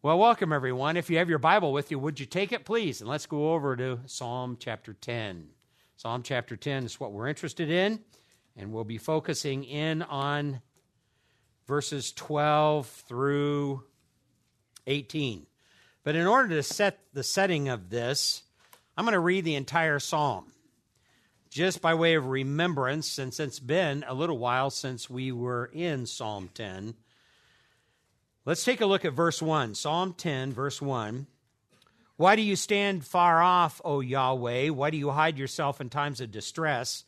Well, welcome everyone. If you have your Bible with you, would you take it, please? And let's go over to Psalm chapter 10. Psalm chapter 10 is what we're interested in, and we'll be focusing in on verses 12 through 18. But in order to set the setting of this, I'm going to read the entire psalm just by way of remembrance, since it's been a little while since we were in Psalm 10. Let's take a look at verse 1. Psalm 10, verse 1. Why do you stand far off, O Yahweh? Why do you hide yourself in times of distress?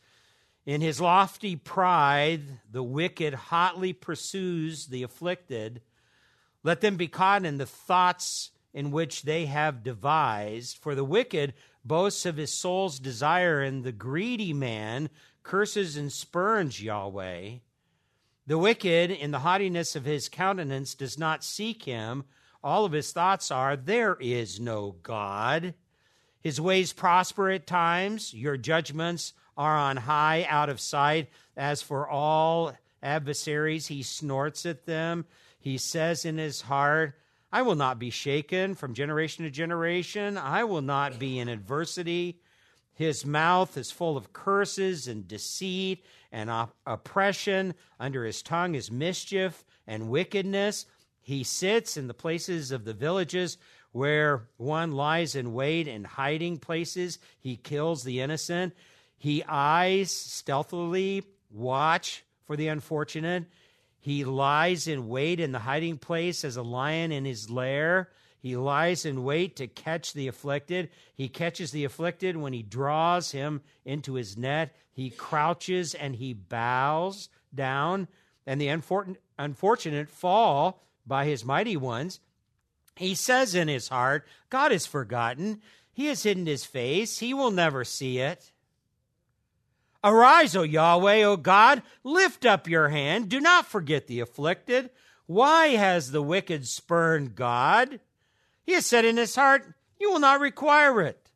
In his lofty pride, the wicked hotly pursues the afflicted. Let them be caught in the thoughts in which they have devised. For the wicked boasts of his soul's desire, and the greedy man curses and spurns Yahweh. The wicked, in the haughtiness of his countenance, does not seek him. All of his thoughts are, There is no God. His ways prosper at times. Your judgments are on high, out of sight. As for all adversaries, he snorts at them. He says in his heart, I will not be shaken from generation to generation. I will not be in adversity. His mouth is full of curses and deceit and op- oppression. Under his tongue is mischief and wickedness. He sits in the places of the villages where one lies in wait in hiding places. He kills the innocent. He eyes stealthily watch for the unfortunate. He lies in wait in the hiding place as a lion in his lair. He lies in wait to catch the afflicted. He catches the afflicted when he draws him into his net. He crouches and he bows down, and the unfortunate fall by his mighty ones. He says in his heart, God is forgotten. He has hidden his face. He will never see it. Arise, O Yahweh, O God, lift up your hand. Do not forget the afflicted. Why has the wicked spurned God? He has said in his heart, You will not require it.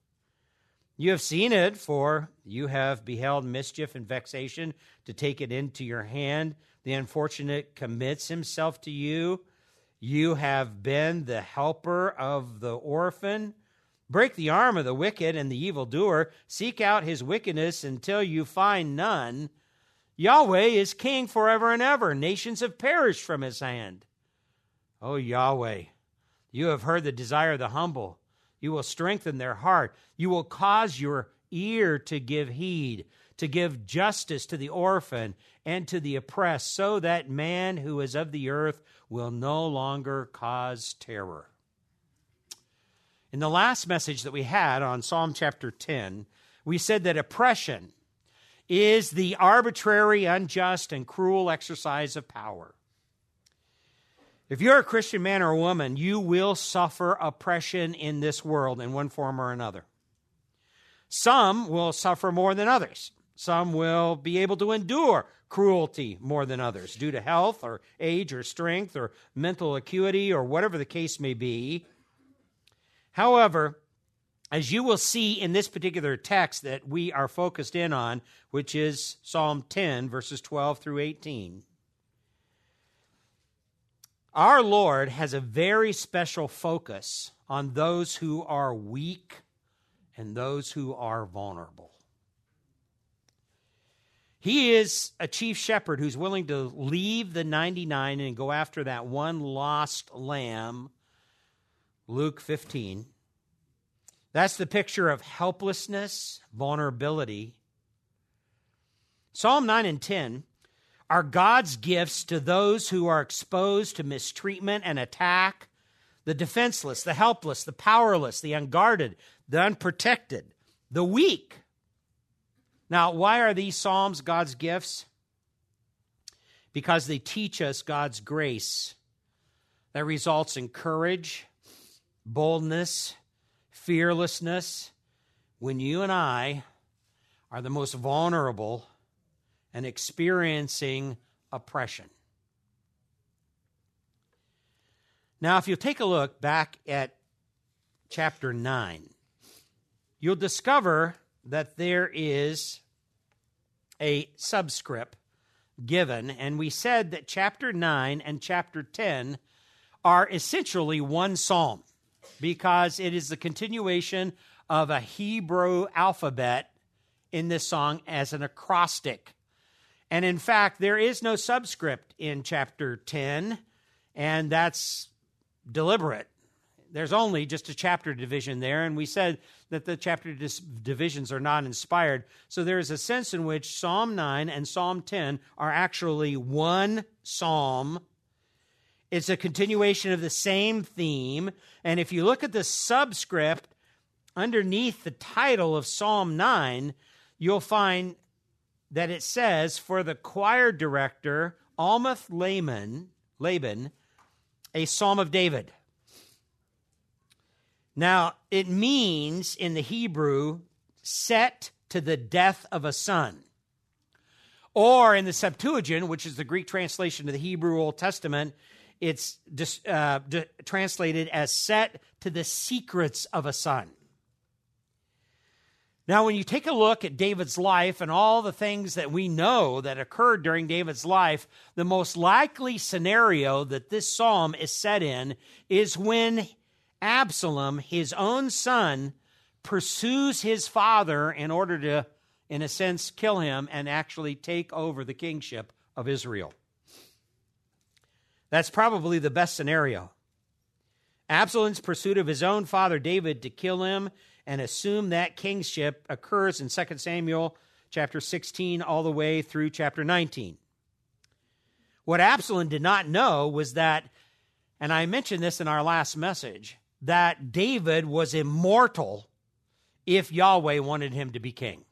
You have seen it, for you have beheld mischief and vexation to take it into your hand. The unfortunate commits himself to you. You have been the helper of the orphan. Break the arm of the wicked and the evildoer. Seek out his wickedness until you find none. Yahweh is king forever and ever. Nations have perished from his hand. O Yahweh, you have heard the desire of the humble. You will strengthen their heart. You will cause your ear to give heed, to give justice to the orphan and to the oppressed, so that man who is of the earth will no longer cause terror. In the last message that we had on Psalm chapter 10, we said that oppression is the arbitrary, unjust, and cruel exercise of power. If you're a Christian man or a woman, you will suffer oppression in this world in one form or another. Some will suffer more than others. Some will be able to endure cruelty more than others due to health or age or strength or mental acuity or whatever the case may be. However, as you will see in this particular text that we are focused in on, which is Psalm 10, verses 12 through 18, our Lord has a very special focus on those who are weak and those who are vulnerable. He is a chief shepherd who's willing to leave the 99 and go after that one lost lamb. Luke 15. That's the picture of helplessness, vulnerability. Psalm 9 and 10 are God's gifts to those who are exposed to mistreatment and attack, the defenseless, the helpless, the powerless, the unguarded, the unprotected, the weak. Now, why are these Psalms God's gifts? Because they teach us God's grace that results in courage, boldness, fearlessness when you and I are the most vulnerable and experiencing oppression. Now, if you take a look back at chapter 9, you'll discover that there is a subscript given, and we said that chapter 9 and chapter 10 are essentially one psalm because it is the continuation of a Hebrew alphabet in this song as an acrostic. And in fact, there is no subscript in chapter 10, and that's deliberate. There's only just a chapter division there, and we said that the chapter dis- divisions are not inspired. So there is a sense in which Psalm 9 and Psalm 10 are actually one psalm. It's a continuation of the same theme. And if you look at the subscript underneath the title of Psalm 9, you'll find that it says, For the choir director, Almuth Laban, Laban, a psalm of David. Now, it means in the Hebrew, set to the death of a son. Or in the Septuagint, which is the Greek translation of the Hebrew Old Testament, it's uh, translated as set to the secrets of a son. Now, when you take a look at David's life and all the things that we know that occurred during David's life, the most likely scenario that this psalm is set in is when Absalom, his own son, pursues his father in order to, in a sense, kill him and actually take over the kingship of Israel. That's probably the best scenario. Absalom's pursuit of his own father David to kill him and assume that kingship occurs in 2 Samuel chapter 16 all the way through chapter 19. What Absalom did not know was that, and I mentioned this in our last message, that David was immortal if Yahweh wanted him to be king.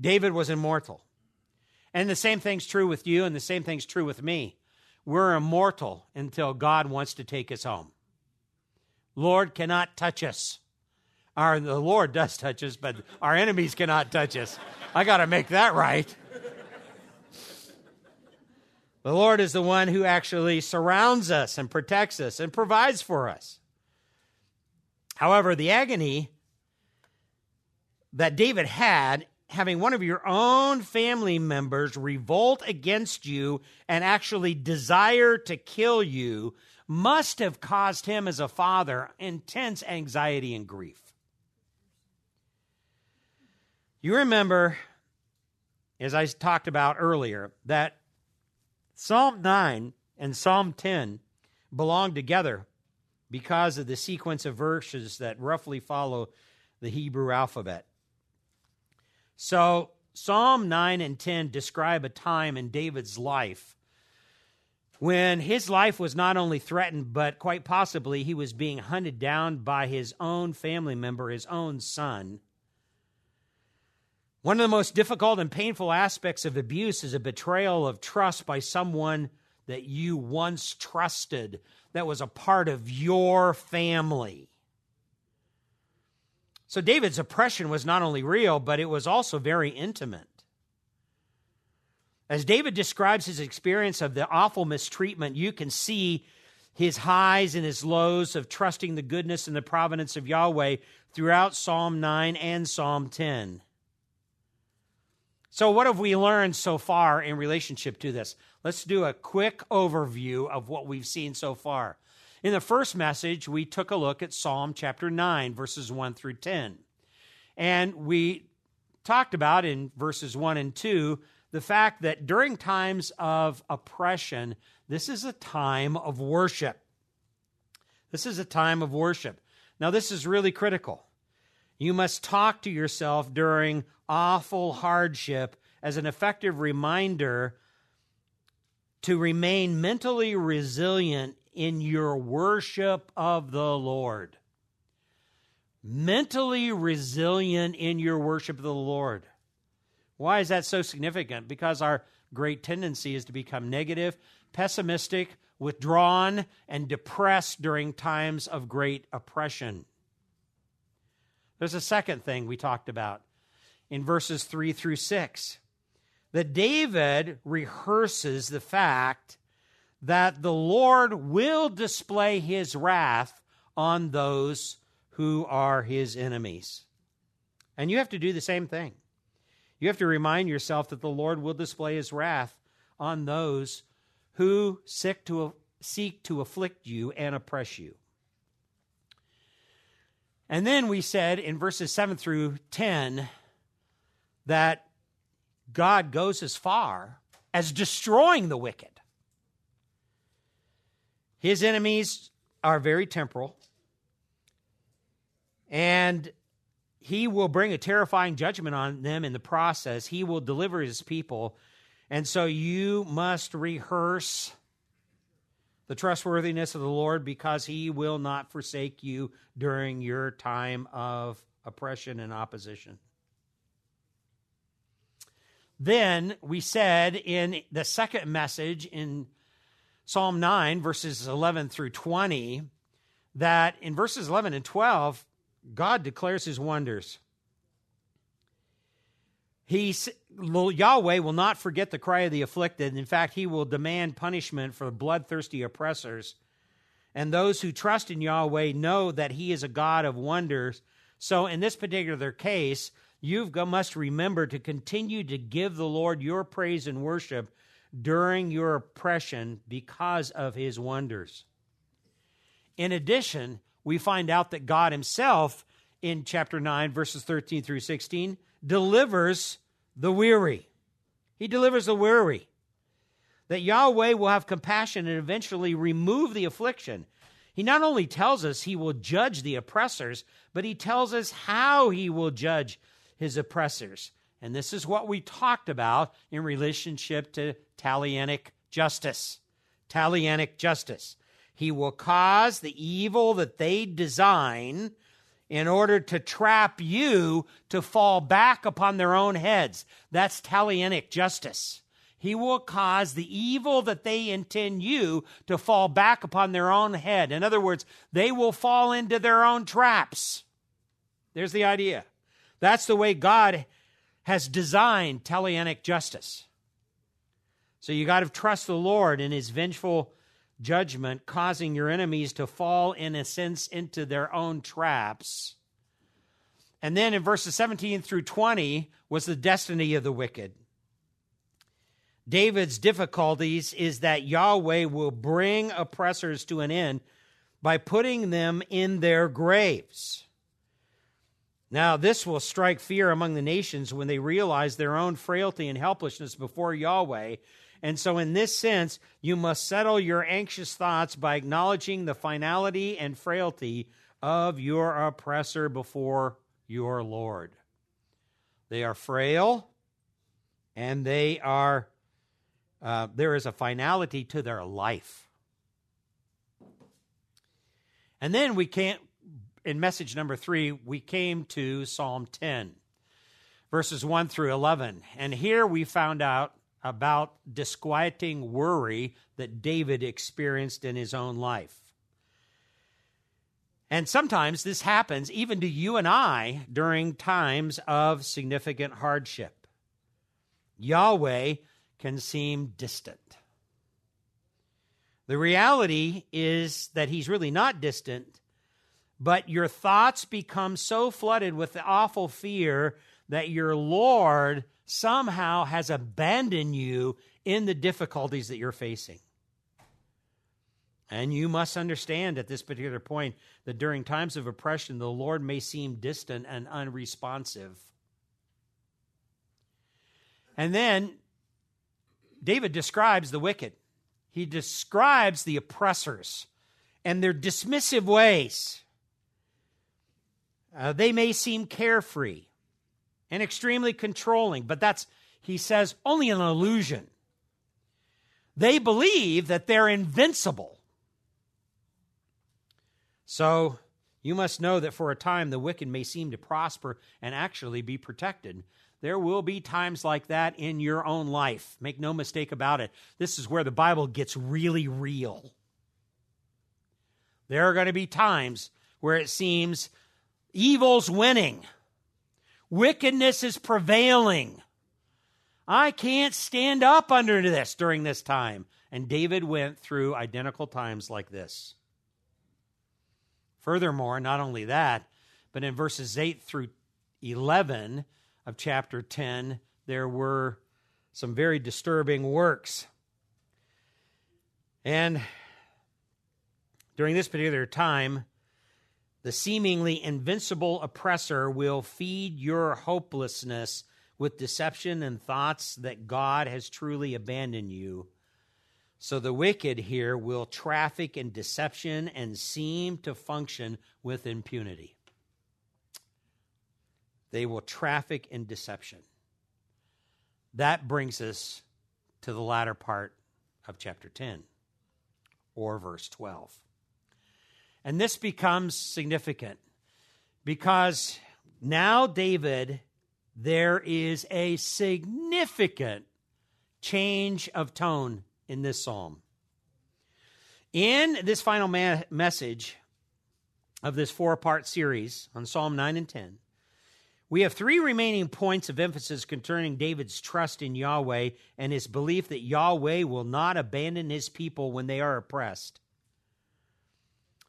David was immortal. And the same thing's true with you, and the same thing's true with me. We're immortal until God wants to take us home. Lord cannot touch us. Our, the Lord does touch us, but our enemies cannot touch us. I got to make that right. The Lord is the one who actually surrounds us and protects us and provides for us. However, the agony that David had having one of your own family members revolt against you and actually desire to kill you must have caused him as a father intense anxiety and grief. You remember, as I talked about earlier, that Psalm 9 and Psalm 10 belong together because of the sequence of verses that roughly follow the Hebrew alphabet. So, Psalm 9 and 10 describe a time in David's life when his life was not only threatened, but quite possibly he was being hunted down by his own family member, his own son. One of the most difficult and painful aspects of abuse is a betrayal of trust by someone that you once trusted, that was a part of your family. So David's oppression was not only real, but it was also very intimate. As David describes his experience of the awful mistreatment, you can see his highs and his lows of trusting the goodness and the providence of Yahweh throughout Psalm 9 and Psalm 10. So, what have we learned so far in relationship to this? Let's do a quick overview of what we've seen so far. In the first message, we took a look at Psalm chapter 9, verses 1 through 10. And we talked about in verses 1 and 2 the fact that during times of oppression, this is a time of worship. This is a time of worship. Now, this is really critical. You must talk to yourself during awful hardship as an effective reminder to remain mentally resilient in your worship of the Lord. Mentally resilient in your worship of the Lord. Why is that so significant? Because our great tendency is to become negative, pessimistic, withdrawn, and depressed during times of great oppression. There's a second thing we talked about in verses 3 through 6 that David rehearses the fact that the Lord will display his wrath on those who are his enemies. And you have to do the same thing. You have to remind yourself that the Lord will display his wrath on those who seek to, seek to afflict you and oppress you. And then we said in verses 7 through 10 that God goes as far as destroying the wicked. His enemies are very temporal, and he will bring a terrifying judgment on them in the process. He will deliver his people. And so you must rehearse the trustworthiness of the Lord because he will not forsake you during your time of oppression and opposition. Then we said in the second message in Psalm 9, verses 11 through 20, that in verses 11 and 12, God declares his wonders. He, Yahweh will not forget the cry of the afflicted. In fact, he will demand punishment for bloodthirsty oppressors. And those who trust in Yahweh know that he is a God of wonders. So, in this particular case, you must remember to continue to give the Lord your praise and worship during your oppression because of his wonders. In addition, we find out that God Himself in chapter 9, verses 13 through 16, delivers the weary. He delivers the weary. That Yahweh will have compassion and eventually remove the affliction. He not only tells us he will judge the oppressors, but he tells us how he will judge his oppressors. And this is what we talked about in relationship to Talionic justice. Talionic justice. He will cause the evil that they design in order to trap you to fall back upon their own heads. That's Talionic justice. He will cause the evil that they intend you to fall back upon their own head. In other words, they will fall into their own traps. There's the idea. That's the way God has designed Talionic justice. So you got to trust the Lord in his vengeful judgment, causing your enemies to fall, in a sense, into their own traps. And then in verses 17 through 20 was the destiny of the wicked. David's difficulties is that Yahweh will bring oppressors to an end by putting them in their graves. Now, this will strike fear among the nations when they realize their own frailty and helplessness before Yahweh and so, in this sense, you must settle your anxious thoughts by acknowledging the finality and frailty of your oppressor before your Lord. They are frail, and they are, uh, there is a finality to their life. And then we can't, in message number three, we came to Psalm 10, verses 1 through 11. And here we found out about disquieting worry that David experienced in his own life. And sometimes this happens even to you and I during times of significant hardship. Yahweh can seem distant. The reality is that he's really not distant, but your thoughts become so flooded with the awful fear that your Lord somehow has abandoned you in the difficulties that you're facing. And you must understand at this particular point that during times of oppression, the Lord may seem distant and unresponsive. And then David describes the wicked, he describes the oppressors and their dismissive ways. Uh, they may seem carefree, and extremely controlling, but that's, he says, only an illusion. They believe that they're invincible. So you must know that for a time the wicked may seem to prosper and actually be protected. There will be times like that in your own life. Make no mistake about it. This is where the Bible gets really real. There are going to be times where it seems evil's winning Wickedness is prevailing. I can't stand up under this during this time. And David went through identical times like this. Furthermore, not only that, but in verses 8 through 11 of chapter 10, there were some very disturbing works. And during this particular time, the seemingly invincible oppressor will feed your hopelessness with deception and thoughts that God has truly abandoned you. So the wicked here will traffic in deception and seem to function with impunity. They will traffic in deception. That brings us to the latter part of chapter 10 or verse 12. And this becomes significant because now David, there is a significant change of tone in this psalm. In this final ma- message of this four part series on Psalm 9 and 10, we have three remaining points of emphasis concerning David's trust in Yahweh and his belief that Yahweh will not abandon his people when they are oppressed.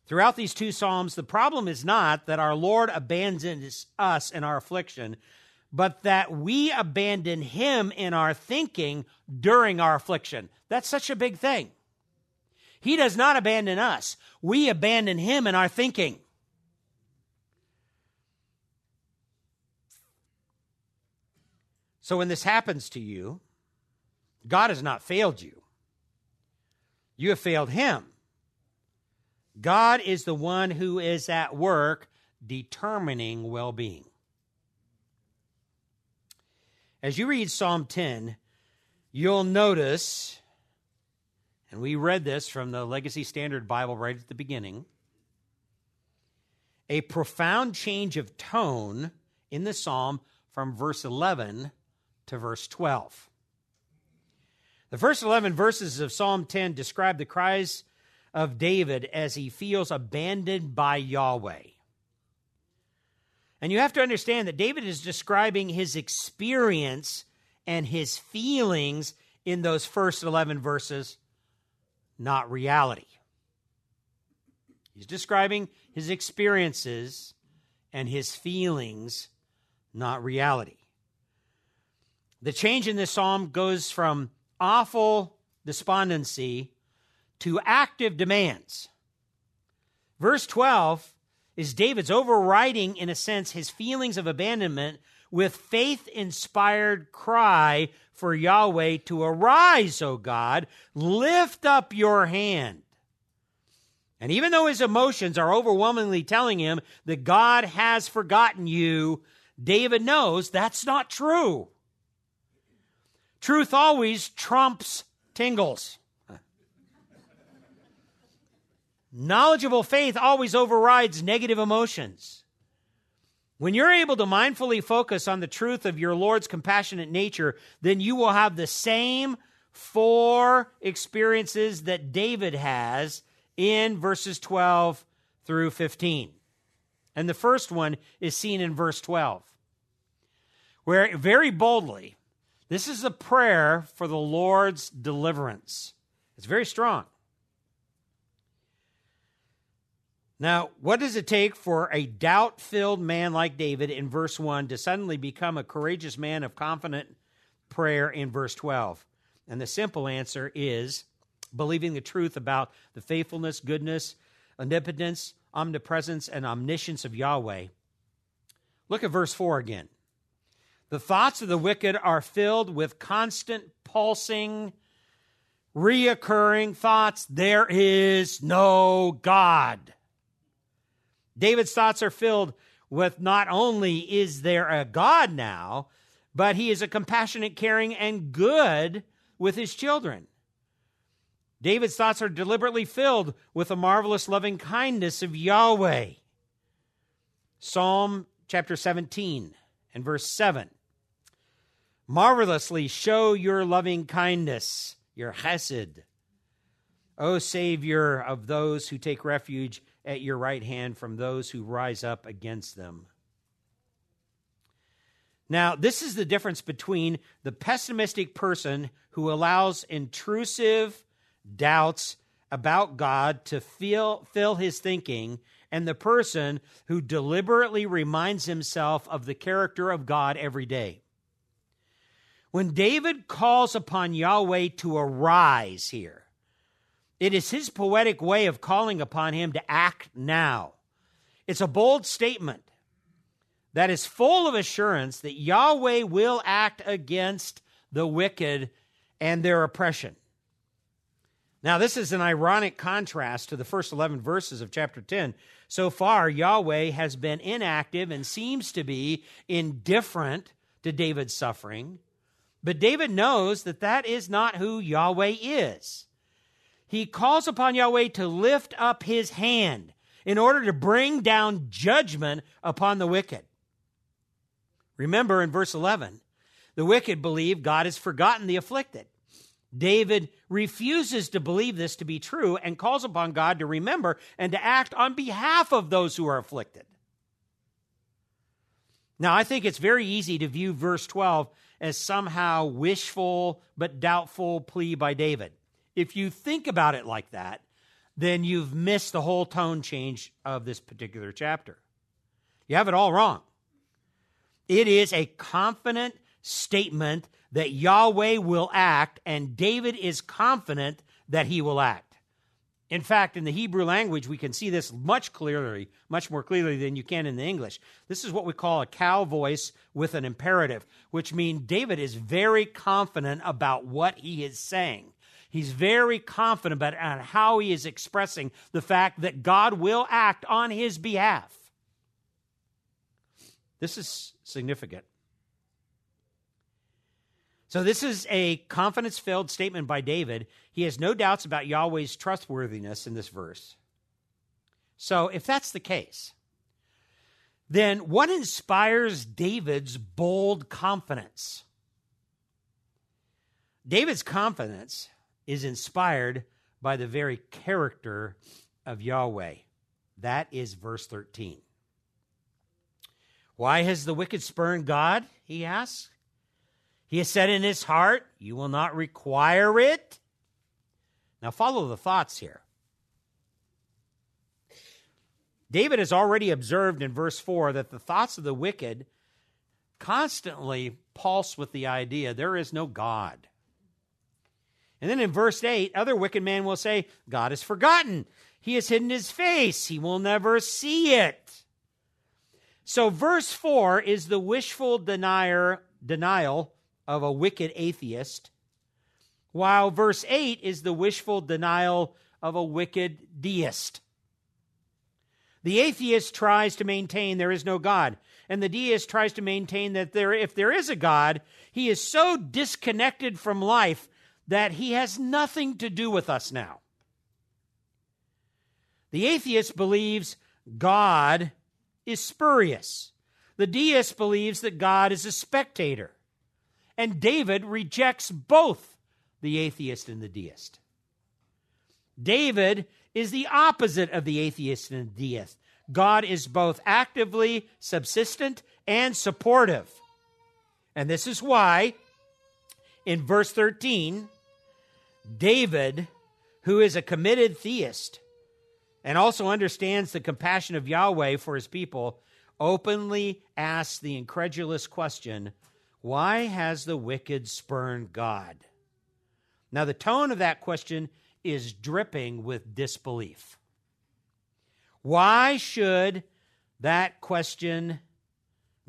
Throughout these two Psalms, the problem is not that our Lord abandons us in our affliction, but that we abandon him in our thinking during our affliction. That's such a big thing. He does not abandon us, we abandon him in our thinking. So when this happens to you, God has not failed you. You have failed him. God is the one who is at work determining well being. As you read Psalm 10, you'll notice, and we read this from the Legacy Standard Bible right at the beginning, a profound change of tone in the psalm from verse 11 to verse 12. The first 11 verses of Psalm 10 describe the cries of David as he feels abandoned by Yahweh. And you have to understand that David is describing his experience and his feelings in those first 11 verses, not reality. He's describing his experiences and his feelings, not reality. The change in this psalm goes from awful despondency to active demands. Verse 12 is David's overriding, in a sense, his feelings of abandonment with faith inspired cry for Yahweh to arise, O God, lift up your hand. And even though his emotions are overwhelmingly telling him that God has forgotten you, David knows that's not true. Truth always trumps tingles. Knowledgeable faith always overrides negative emotions. When you're able to mindfully focus on the truth of your Lord's compassionate nature, then you will have the same four experiences that David has in verses 12 through 15. And the first one is seen in verse 12, where very boldly, this is a prayer for the Lord's deliverance. It's very strong. Now, what does it take for a doubt filled man like David in verse 1 to suddenly become a courageous man of confident prayer in verse 12? And the simple answer is believing the truth about the faithfulness, goodness, omnipotence, omnipresence, and omniscience of Yahweh. Look at verse 4 again. The thoughts of the wicked are filled with constant pulsing, reoccurring thoughts. There is no God. David's thoughts are filled with not only is there a God now, but he is a compassionate, caring, and good with his children. David's thoughts are deliberately filled with the marvelous loving kindness of Yahweh. Psalm chapter 17 and verse 7 marvelously show your loving kindness, your chesed. O Savior of those who take refuge at your right hand from those who rise up against them. Now, this is the difference between the pessimistic person who allows intrusive doubts about God to feel, fill his thinking and the person who deliberately reminds himself of the character of God every day. When David calls upon Yahweh to arise here, It is his poetic way of calling upon him to act now. It's a bold statement that is full of assurance that Yahweh will act against the wicked and their oppression. Now, this is an ironic contrast to the first 11 verses of chapter 10. So far, Yahweh has been inactive and seems to be indifferent to David's suffering. But David knows that that is not who Yahweh is. He calls upon Yahweh to lift up his hand in order to bring down judgment upon the wicked. Remember in verse 11, the wicked believe God has forgotten the afflicted. David refuses to believe this to be true and calls upon God to remember and to act on behalf of those who are afflicted. Now, I think it's very easy to view verse 12 as somehow wishful but doubtful plea by David. If you think about it like that, then you've missed the whole tone change of this particular chapter. You have it all wrong. It is a confident statement that Yahweh will act, and David is confident that he will act. In fact, in the Hebrew language, we can see this much clearly, much more clearly than you can in the English. This is what we call a Qal voice with an imperative, which means David is very confident about what he is saying. He's very confident about how he is expressing the fact that God will act on his behalf. This is significant. So, this is a confidence filled statement by David. He has no doubts about Yahweh's trustworthiness in this verse. So, if that's the case, then what inspires David's bold confidence? David's confidence is inspired by the very character of Yahweh. That is verse 13. Why has the wicked spurned God? He asks. He has said in his heart, You will not require it. Now, follow the thoughts here. David has already observed in verse 4 that the thoughts of the wicked constantly pulse with the idea there is no God. And then in verse 8, other wicked men will say, God has forgotten. He has hidden his face. He will never see it. So, verse 4 is the wishful denier, denial of a wicked atheist, while verse 8 is the wishful denial of a wicked deist. The atheist tries to maintain there is no God, and the deist tries to maintain that there, if there is a God, he is so disconnected from life that he has nothing to do with us now. The atheist believes God is spurious. The deist believes that God is a spectator. And David rejects both the atheist and the deist. David is the opposite of the atheist and the deist. God is both actively subsistent and supportive. And this is why, in verse 13, David, who is a committed theist and also understands the compassion of Yahweh for his people, openly asks the incredulous question why has the wicked spurned God? Now, the tone of that question is dripping with disbelief. Why should that question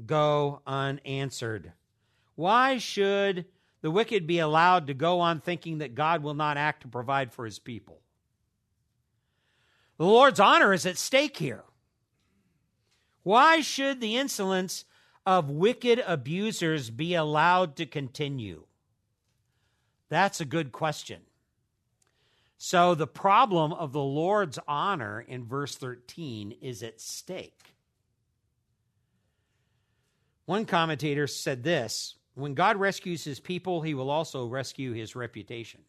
go unanswered? Why should the wicked be allowed to go on thinking that God will not act to provide for his people? The Lord's honor is at stake here. Why should the insolence of wicked abusers be allowed to continue? That's a good question. So, the problem of the Lord's honor in verse 13 is at stake. One commentator said this when God rescues his people, he will also rescue his reputation.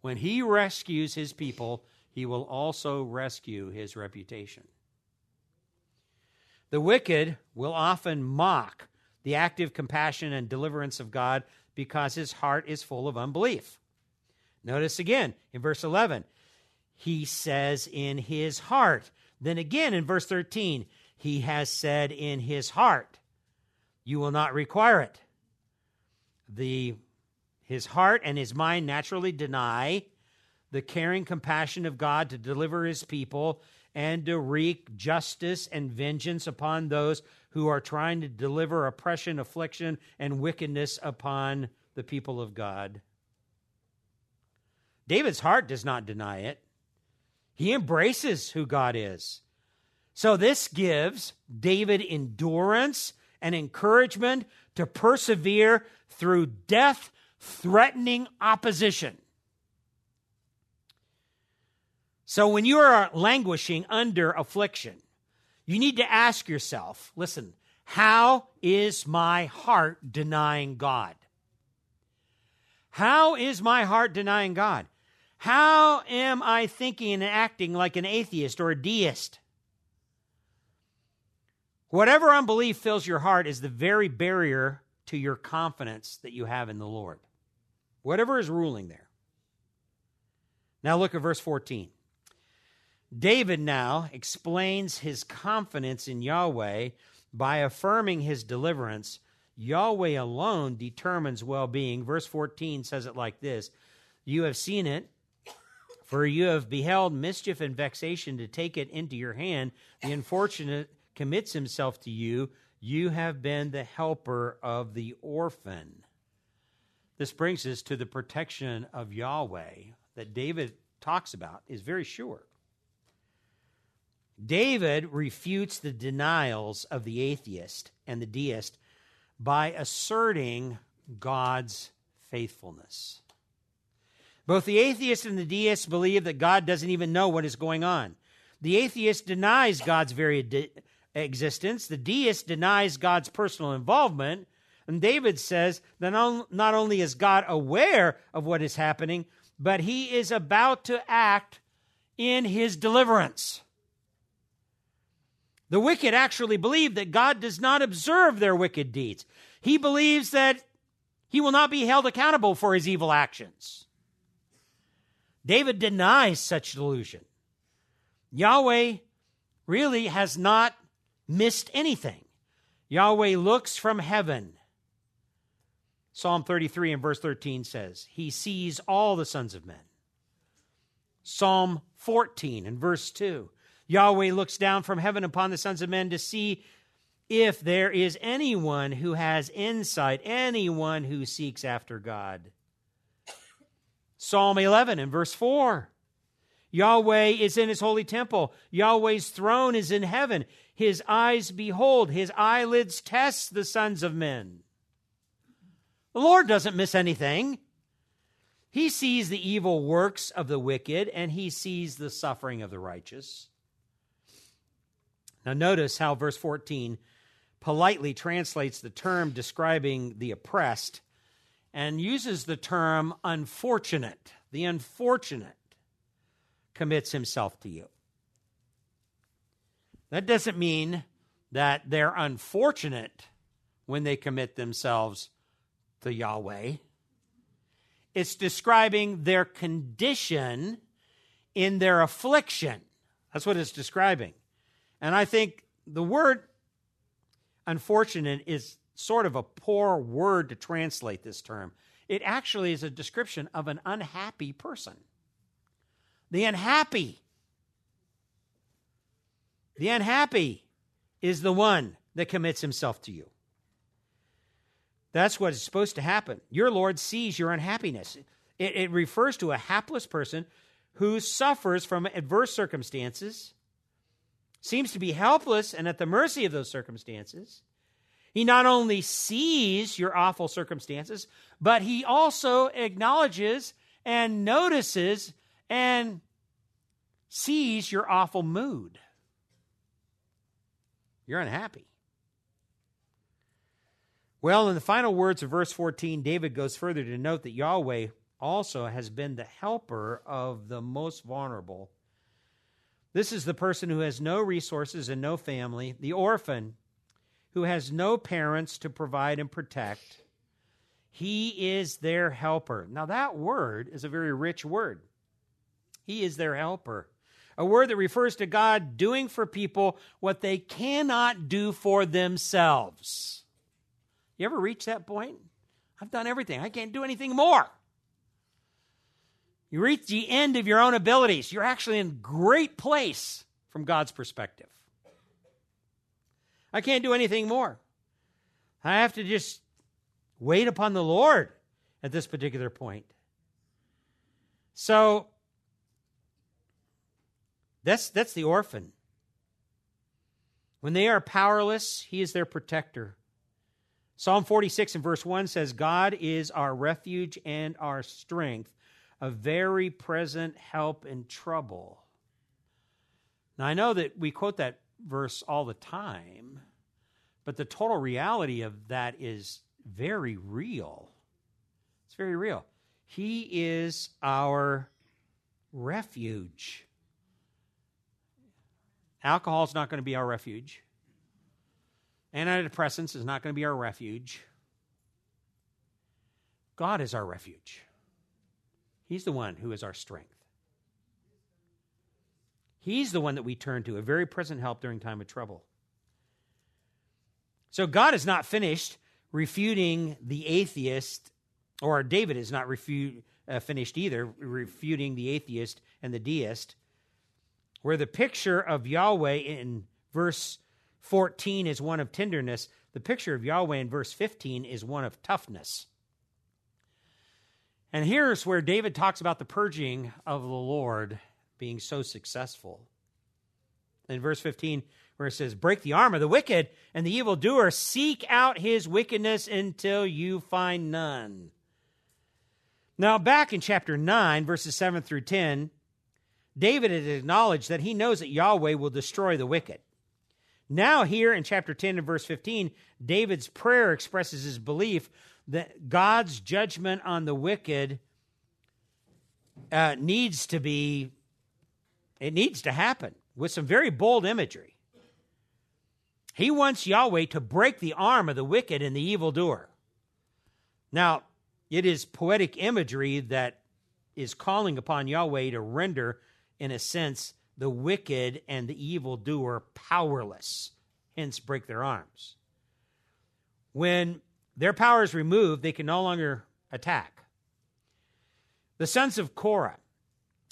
When he rescues his people, he will also rescue his reputation. The wicked will often mock the active compassion and deliverance of God because his heart is full of unbelief. Notice again in verse 11, he says in his heart. Then again in verse 13, he has said in his heart, You will not require it. The, his heart and his mind naturally deny the caring compassion of God to deliver his people and to wreak justice and vengeance upon those who are trying to deliver oppression, affliction, and wickedness upon the people of God. David's heart does not deny it. He embraces who God is. So this gives David endurance and encouragement to persevere through death threatening opposition. So when you are languishing under affliction, you need to ask yourself listen, how is my heart denying God? How is my heart denying God? How am I thinking and acting like an atheist or a deist? Whatever unbelief fills your heart is the very barrier to your confidence that you have in the Lord. Whatever is ruling there. Now look at verse 14. David now explains his confidence in Yahweh by affirming his deliverance. Yahweh alone determines well being. Verse 14 says it like this You have seen it, for you have beheld mischief and vexation to take it into your hand. The unfortunate commits himself to you. You have been the helper of the orphan. This brings us to the protection of Yahweh that David talks about, is very sure. David refutes the denials of the atheist and the deist by asserting God's faithfulness. Both the atheist and the deist believe that God doesn't even know what is going on. The atheist denies God's very existence, the deist denies God's personal involvement. And David says that not only is God aware of what is happening, but he is about to act in his deliverance. The wicked actually believe that God does not observe their wicked deeds. He believes that he will not be held accountable for his evil actions. David denies such delusion. Yahweh really has not missed anything. Yahweh looks from heaven. Psalm 33 and verse 13 says, He sees all the sons of men. Psalm 14 and verse 2 Yahweh looks down from heaven upon the sons of men to see if there is anyone who has insight, anyone who seeks after God. Psalm 11 and verse 4. Yahweh is in his holy temple. Yahweh's throne is in heaven. His eyes behold, his eyelids test the sons of men. The Lord doesn't miss anything. He sees the evil works of the wicked and he sees the suffering of the righteous. Now, notice how verse 14 politely translates the term describing the oppressed and uses the term unfortunate. The unfortunate commits himself to you. That doesn't mean that they're unfortunate when they commit themselves to Yahweh. It's describing their condition in their affliction. That's what it's describing. And I think the word unfortunate is sort of a poor word to translate this term. It actually is a description of an unhappy person. The unhappy. The unhappy is the one that commits himself to you. That's what is supposed to happen. Your Lord sees your unhappiness. It, it refers to a hapless person who suffers from adverse circumstances seems to be helpless and at the mercy of those circumstances. He not only sees your awful circumstances, but he also acknowledges and notices and sees your awful mood. You're unhappy. Well, in the final words of verse 14, David goes further to note that Yahweh also has been the helper of the most vulnerable this is the person who has no resources and no family, the orphan who has no parents to provide and protect. He is their helper. Now, that word is a very rich word. He is their helper. A word that refers to God doing for people what they cannot do for themselves. You ever reach that point? I've done everything. I can't do anything more. You reach the end of your own abilities. You're actually in great place from God's perspective. I can't do anything more. I have to just wait upon the Lord at this particular point. So that's that's the orphan. When they are powerless, he is their protector. Psalm 46 and verse 1 says, God is our refuge and our strength, a very present help in trouble. Now, I know that we quote that verse all the time, but the total reality of that is very real. It's very real. He is our refuge. Alcohol is not going to be our refuge. Antidepressants is not going to be our refuge. God is our refuge. He's the one who is our strength. He's the one that we turn to, a very present help during time of trouble. So God is not finished refuting the atheist, or David is not refu- uh, finished either, refuting the atheist and the deist, where the picture of Yahweh in verse 14 is one of tenderness, the picture of Yahweh in verse 15 is one of toughness. And here's where David talks about the purging of the Lord being so successful. In verse 15, where it says, Break the arm of the wicked and the evildoer, seek out his wickedness until you find none. Now, back in chapter 9, verses 7 through 10, David had acknowledged that he knows that Yahweh will destroy the wicked. Now, here in chapter 10 and verse 15, David's prayer expresses his belief that God's judgment on the wicked uh, needs to be, it needs to happen with some very bold imagery. He wants Yahweh to break the arm of the wicked and the evildoer. Now, it is poetic imagery that is calling upon Yahweh to render, in a sense, the wicked and the evildoer powerless, hence break their arms. When their power is removed, they can no longer attack. The sons of Korah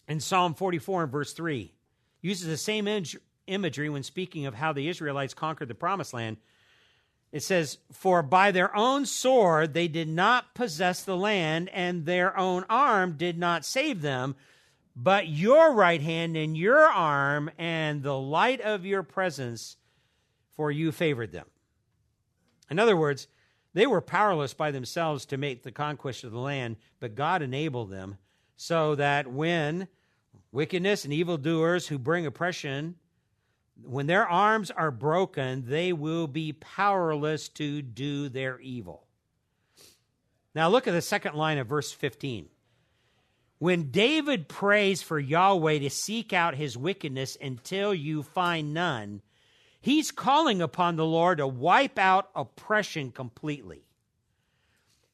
in Psalm 44 and verse 3 uses the same imagery when speaking of how the Israelites conquered the promised land. It says, For by their own sword they did not possess the land, and their own arm did not save them but your right hand and your arm and the light of your presence, for you favored them. In other words, they were powerless by themselves to make the conquest of the land, but God enabled them so that when wickedness and evildoers who bring oppression, when their arms are broken, they will be powerless to do their evil. Now look at the second line of verse 15. When David prays for Yahweh to seek out his wickedness until you find none, he's calling upon the Lord to wipe out oppression completely.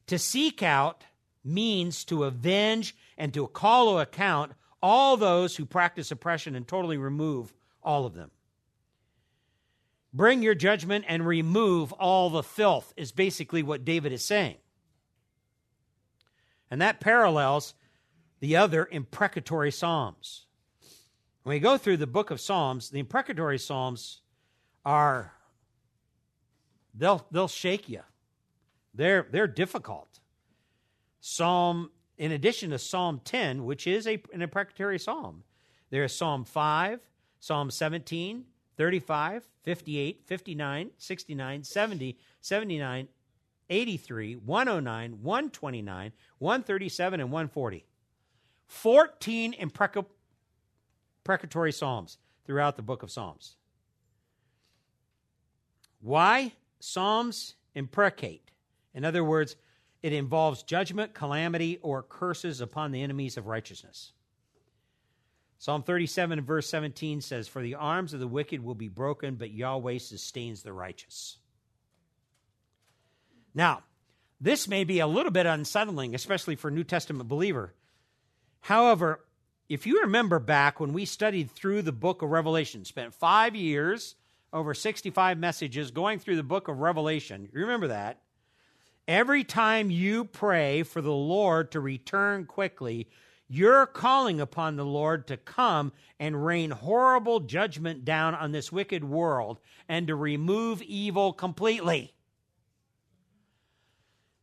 To seek out means to avenge and to call to account all those who practice oppression and totally remove all of them. Bring your judgment and remove all the filth, is basically what David is saying. And that parallels the other imprecatory Psalms. When we go through the book of Psalms, the imprecatory Psalms are they'll they'll shake you. They're they're difficult. Psalm in addition to Psalm 10, which is a, an imprecatory psalm, there is Psalm 5, Psalm 17, 35, 58, 59, 69, 70, 79, 83, 109, 129, 137, and 140. 14 imprecatory psalms throughout the book of Psalms. Why? Psalms imprecate. In other words, it involves judgment, calamity, or curses upon the enemies of righteousness. Psalm 37 and verse 17 says, For the arms of the wicked will be broken, but Yahweh sustains the righteous. Now, this may be a little bit unsettling, especially for New Testament believer, However, if you remember back when we studied through the book of Revelation, spent five years, over 65 messages going through the book of Revelation, you remember that? Every time you pray for the Lord to return quickly, You're calling upon the Lord to come and rain horrible judgment down on this wicked world and to remove evil completely.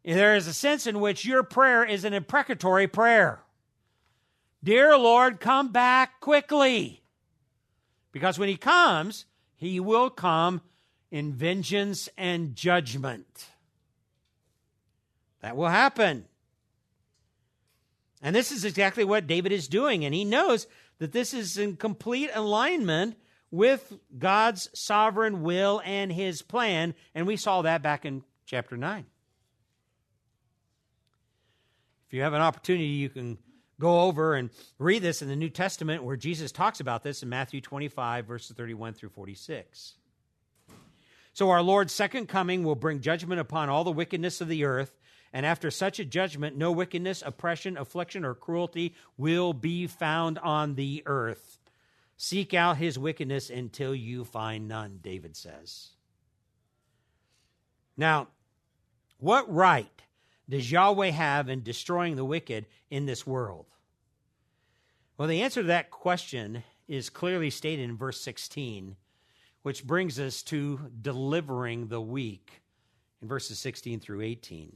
There is a sense in which your prayer is an imprecatory prayer. Dear Lord, come back quickly. Because when He comes, He will come in vengeance and judgment. That will happen. And this is exactly what David is doing. And he knows that this is in complete alignment with God's sovereign will and his plan. And we saw that back in chapter 9. If you have an opportunity, you can go over and read this in the New Testament where Jesus talks about this in Matthew 25, verses 31 through 46. So, our Lord's second coming will bring judgment upon all the wickedness of the earth and after such a judgment, no wickedness, oppression, affliction, or cruelty will be found on the earth. Seek out his wickedness until you find none, David says. Now, what right does Yahweh have in destroying the wicked in this world? Well, the answer to that question is clearly stated in verse 16, which brings us to delivering the weak in verses 16 through 18.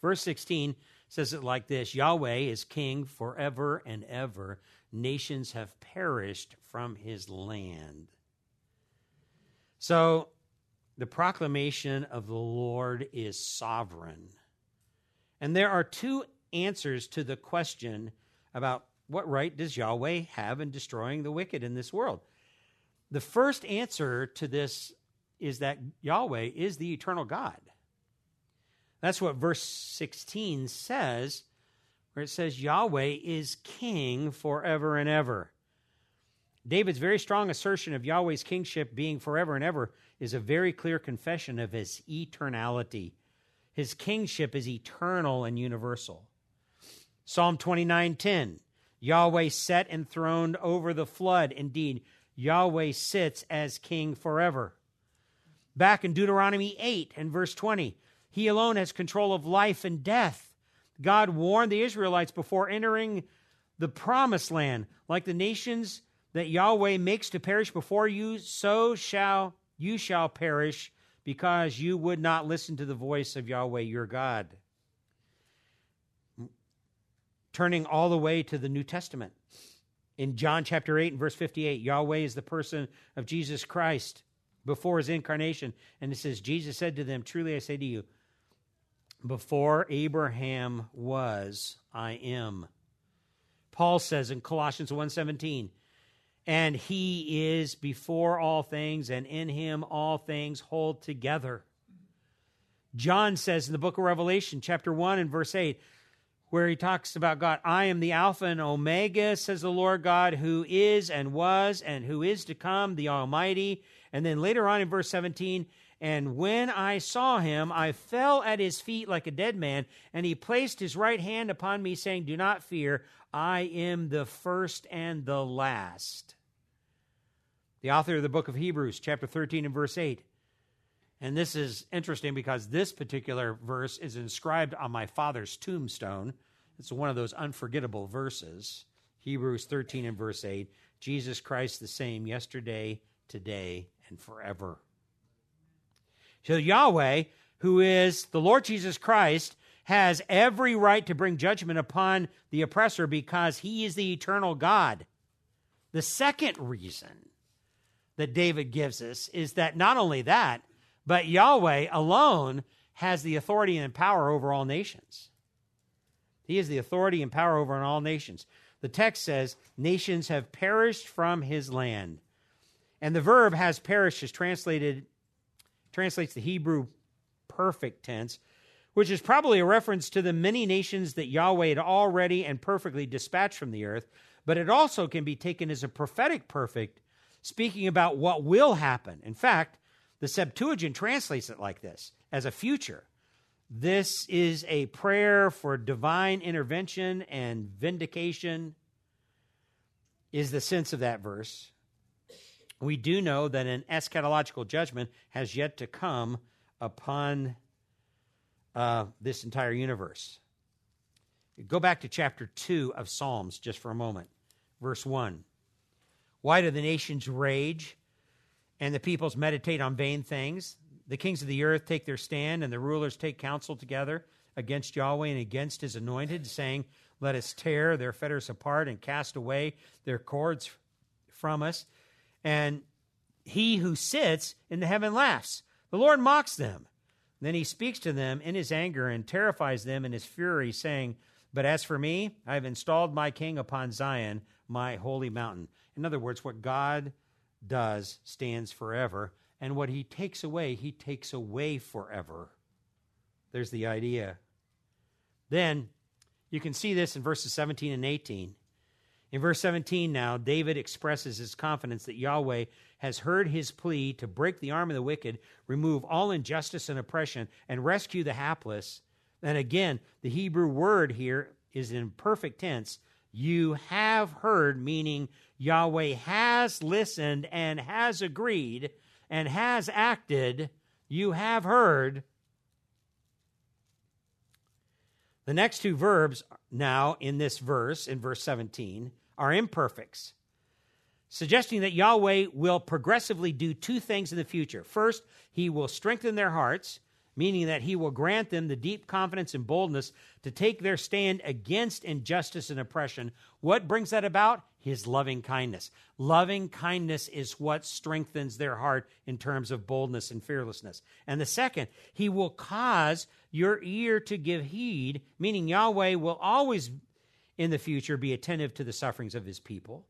Verse 16 says it like this Yahweh is king forever and ever. Nations have perished from his land. So the proclamation of the Lord is sovereign. And there are two answers to the question about what right does Yahweh have in destroying the wicked in this world? The first answer to this is that Yahweh is the eternal God. That's what verse 16 says, where it says, Yahweh is king forever and ever. David's very strong assertion of Yahweh's kingship being forever and ever is a very clear confession of his eternality. His kingship is eternal and universal. Psalm 29:10 Yahweh set enthroned over the flood. Indeed, Yahweh sits as king forever. Back in Deuteronomy 8 and verse 20, he alone has control of life and death. God warned the Israelites before entering the promised land, like the nations that Yahweh makes to perish before you, so shall you shall perish because you would not listen to the voice of Yahweh your God. Turning all the way to the New Testament. In John chapter 8 and verse 58, Yahweh is the person of Jesus Christ before his incarnation. And it says, Jesus said to them, Truly I say to you, before Abraham was, I am. Paul says in Colossians 1:17, and he is before all things and in him all things hold together. John says in the book of Revelation chapter 1 and verse 8 where he talks about God, I am the Alpha and Omega, says the Lord God, who is and was and who is to come, the Almighty. And then later on in verse 17, and when I saw him, I fell at his feet like a dead man, and he placed his right hand upon me, saying, Do not fear, I am the first and the last. The author of the book of Hebrews, chapter 13 and verse 8. And this is interesting because this particular verse is inscribed on my father's tombstone. It's one of those unforgettable verses. Hebrews 13 and verse 8 Jesus Christ the same yesterday, today, and forever. So Yahweh, who is the Lord Jesus Christ, has every right to bring judgment upon the oppressor because he is the eternal God. The second reason that David gives us is that not only that, but Yahweh alone has the authority and power over all nations. He is the authority and power over all nations. The text says, Nations have perished from his land. And the verb has perished is translated translates the Hebrew perfect tense, which is probably a reference to the many nations that Yahweh had already and perfectly dispatched from the earth, but it also can be taken as a prophetic perfect, speaking about what will happen. In fact, the Septuagint translates it like this as a future. This is a prayer for divine intervention and vindication, is the sense of that verse we do know that an eschatological judgment has yet to come upon uh, this entire universe. Go back to chapter 2 of Psalms just for a moment. Verse 1. Why do the nations rage and the peoples meditate on vain things? The kings of the earth take their stand, and the rulers take counsel together against Yahweh and against his anointed, saying, Let us tear their fetters apart and cast away their cords from us. And he who sits in the heaven laughs. The Lord mocks them. Then he speaks to them in his anger and terrifies them in his fury, saying, But as for me, I have installed my king upon Zion, my holy mountain. In other words, what God does stands forever, and what he takes away, he takes away forever. There's the idea. Then you can see this in verses 17 and 18. In verse 17 now, David expresses his confidence that Yahweh has heard his plea to break the arm of the wicked, remove all injustice and oppression, and rescue the hapless. And again, the Hebrew word here is in perfect tense. You have heard, meaning Yahweh has listened and has agreed and has acted. You have heard. The next two verbs now in this verse, in verse 17, are imperfects, suggesting that Yahweh will progressively do two things in the future. First, he will strengthen their hearts, meaning that he will grant them the deep confidence and boldness to take their stand against injustice and oppression. What brings that about? His loving kindness. Loving kindness is what strengthens their heart in terms of boldness and fearlessness. And the second, he will cause your ear to give heed, meaning Yahweh will always in the future be attentive to the sufferings of his people.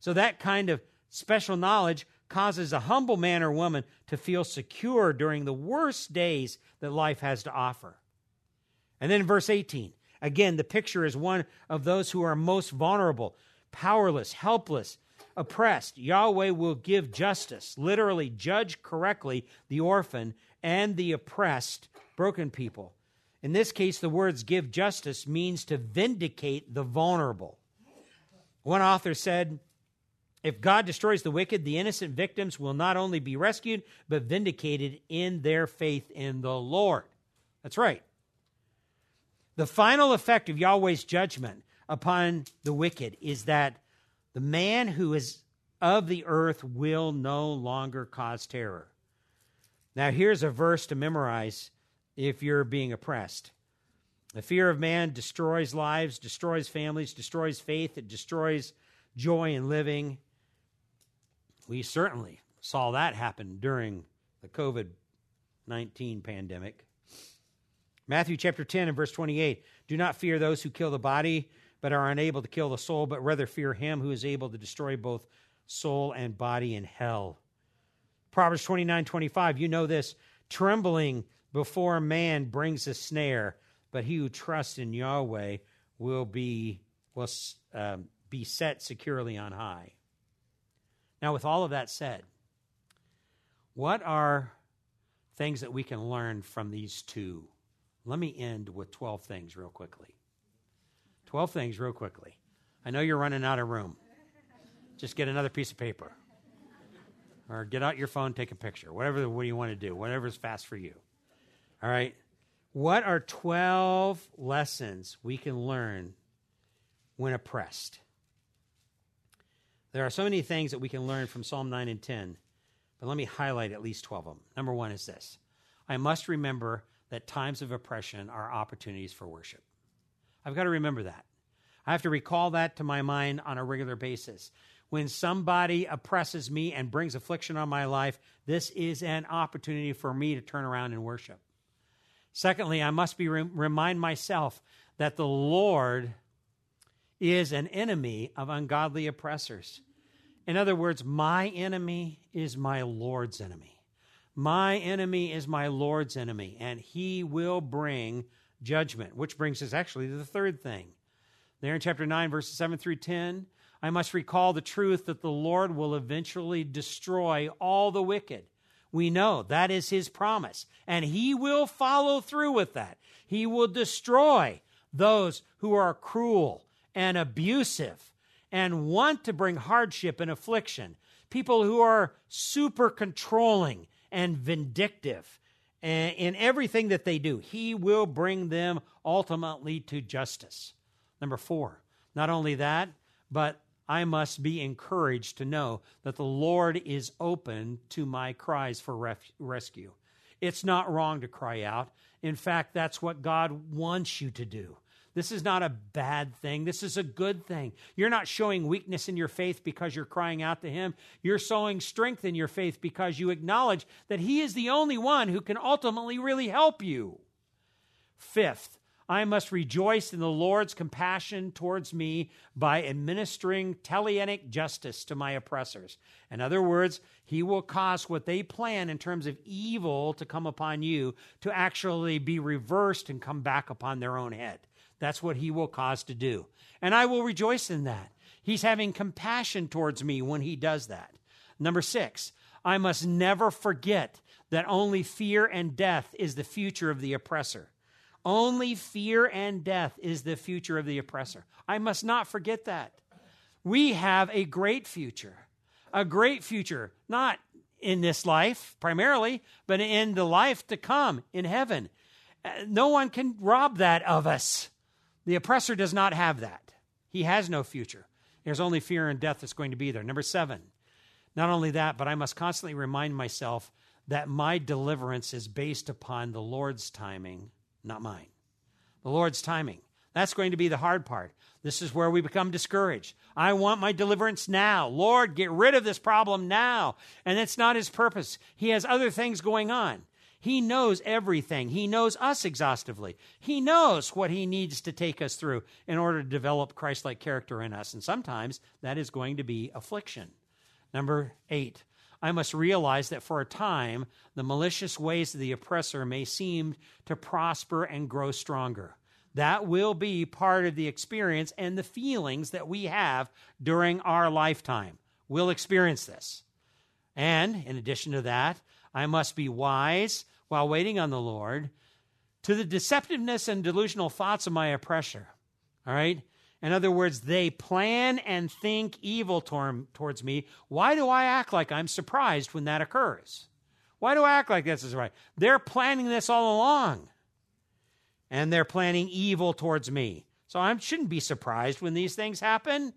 So that kind of special knowledge causes a humble man or woman to feel secure during the worst days that life has to offer. And then verse 18, again, the picture is one of those who are most vulnerable, powerless, helpless, oppressed. Yahweh will give justice, literally, judge correctly the orphan and the oppressed, broken people. In this case, the words give justice means to vindicate the vulnerable. One author said, if God destroys the wicked, the innocent victims will not only be rescued, but vindicated in their faith in the Lord. That's right. The final effect of Yahweh's judgment upon the wicked is that the man who is of the earth will no longer cause terror. Now, here's a verse to memorize if you're being oppressed. The fear of man destroys lives, destroys families, destroys faith, it destroys joy in living. We certainly saw that happen during the COVID 19 pandemic. Matthew chapter 10 and verse 28 Do not fear those who kill the body, but are unable to kill the soul, but rather fear him who is able to destroy both soul and body in hell. Proverbs 29 25, you know this trembling before man brings a snare, but he who trusts in Yahweh will be, will, um, be set securely on high. Now, with all of that said, what are things that we can learn from these two? Let me end with 12 things real quickly. 12 things real quickly. I know you're running out of room. Just get another piece of paper. Or get out your phone, take a picture. Whatever what do you want to do, whatever's fast for you. All right. What are 12 lessons we can learn when oppressed? There are so many things that we can learn from Psalm 9 and 10, but let me highlight at least 12 of them. Number one is this I must remember that times of oppression are opportunities for worship. I've got to remember that. I have to recall that to my mind on a regular basis. When somebody oppresses me and brings affliction on my life, this is an opportunity for me to turn around and worship. Secondly, I must be remind myself that the Lord is an enemy of ungodly oppressors. In other words, my enemy is my Lord's enemy. My enemy is my Lord's enemy, and he will bring judgment, which brings us actually to the third thing. There in chapter 9, verses 7 through 10, I must recall the truth that the Lord will eventually destroy all the wicked. We know that is his promise, and he will follow through with that. He will destroy those who are cruel and abusive and want to bring hardship and affliction, people who are super controlling and vindictive in everything that they do. He will bring them ultimately to justice. Number four, not only that, but I must be encouraged to know that the Lord is open to my cries for ref- rescue. It's not wrong to cry out. In fact, that's what God wants you to do. This is not a bad thing. This is a good thing. You're not showing weakness in your faith because you're crying out to Him. You're showing strength in your faith because you acknowledge that He is the only one who can ultimately really help you. Fifth, I must rejoice in the Lord's compassion towards me by administering talionic justice to my oppressors. In other words, he will cause what they plan in terms of evil to come upon you to actually be reversed and come back upon their own head. That's what he will cause to do. And I will rejoice in that. He's having compassion towards me when he does that. Number six, I must never forget that only fear and death is the future of the oppressor. Only fear and death is the future of the oppressor. I must not forget that. We have a great future, a great future, not in this life primarily, but in the life to come in heaven. Uh, no one can rob that of us. The oppressor does not have that. He has no future. There's only fear and death that's going to be there. Number seven, not only that, but I must constantly remind myself that my deliverance is based upon the Lord's timing not mine. The Lord's timing. That's going to be the hard part. This is where we become discouraged. I want my deliverance now. Lord, get rid of this problem now. And it's not his purpose. He has other things going on. He knows everything. He knows us exhaustively. He knows what he needs to take us through in order to develop Christ like character in us. And sometimes that is going to be affliction. Number eight, I must realize that for a time, the malicious ways of the oppressor may seem to prosper and grow stronger. That will be part of the experience and the feelings that we have during our lifetime. We'll experience this. And in addition to that, I must be wise while waiting on the Lord to the deceptiveness and delusional thoughts of my oppressor. All right? In other words, they plan and think evil towards me. Why do I act like I'm surprised when that occurs? Why do I act like this is right? They're planning this all along. And they're planning evil towards me. So I shouldn't be surprised when these things happen.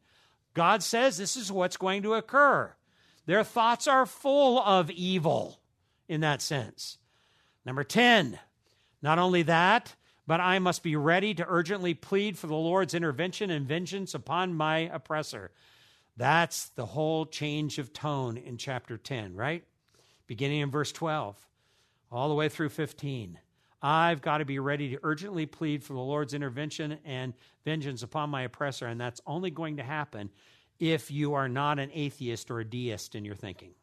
God says this is what's going to occur. Their thoughts are full of evil in that sense. Number 10, not only that, but I must be ready to urgently plead for the Lord's intervention and vengeance upon my oppressor. That's the whole change of tone in chapter 10, right? Beginning in verse 12, all the way through 15. I've got to be ready to urgently plead for the Lord's intervention and vengeance upon my oppressor, and that's only going to happen if you are not an atheist or a deist in your thinking.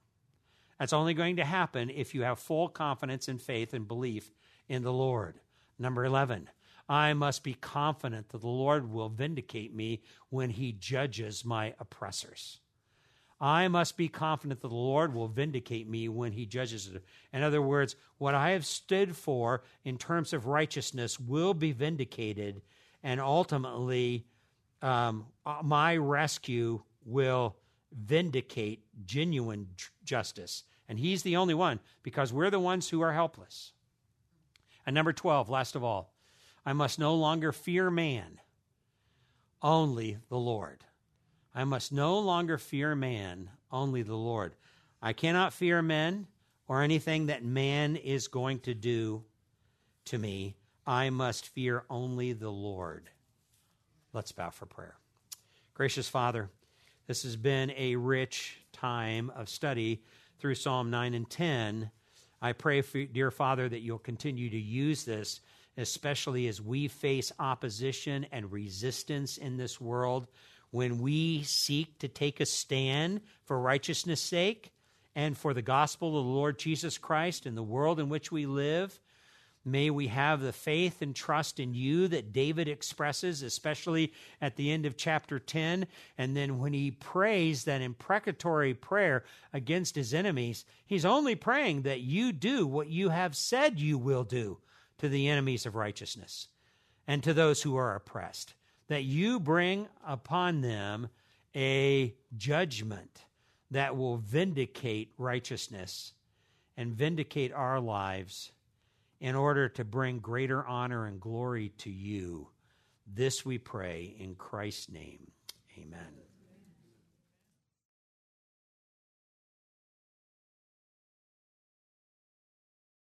That's only going to happen if you have full confidence and faith and belief in the Lord. Number 11, I must be confident that the Lord will vindicate me when he judges my oppressors. I must be confident that the Lord will vindicate me when he judges it. In other words, what I have stood for in terms of righteousness will be vindicated, and ultimately, um, my rescue will vindicate genuine justice. And he's the only one because we're the ones who are helpless. And number 12, last of all, I must no longer fear man, only the Lord. I must no longer fear man, only the Lord. I cannot fear men or anything that man is going to do to me. I must fear only the Lord. Let's bow for prayer. Gracious Father, this has been a rich time of study through Psalm 9 and 10. I pray, for, dear Father, that you'll continue to use this, especially as we face opposition and resistance in this world, when we seek to take a stand for righteousness' sake and for the gospel of the Lord Jesus Christ in the world in which we live. May we have the faith and trust in you that David expresses, especially at the end of chapter 10. And then when he prays that imprecatory prayer against his enemies, he's only praying that you do what you have said you will do to the enemies of righteousness and to those who are oppressed, that you bring upon them a judgment that will vindicate righteousness and vindicate our lives in order to bring greater honor and glory to you. This we pray in Christ's name. Amen.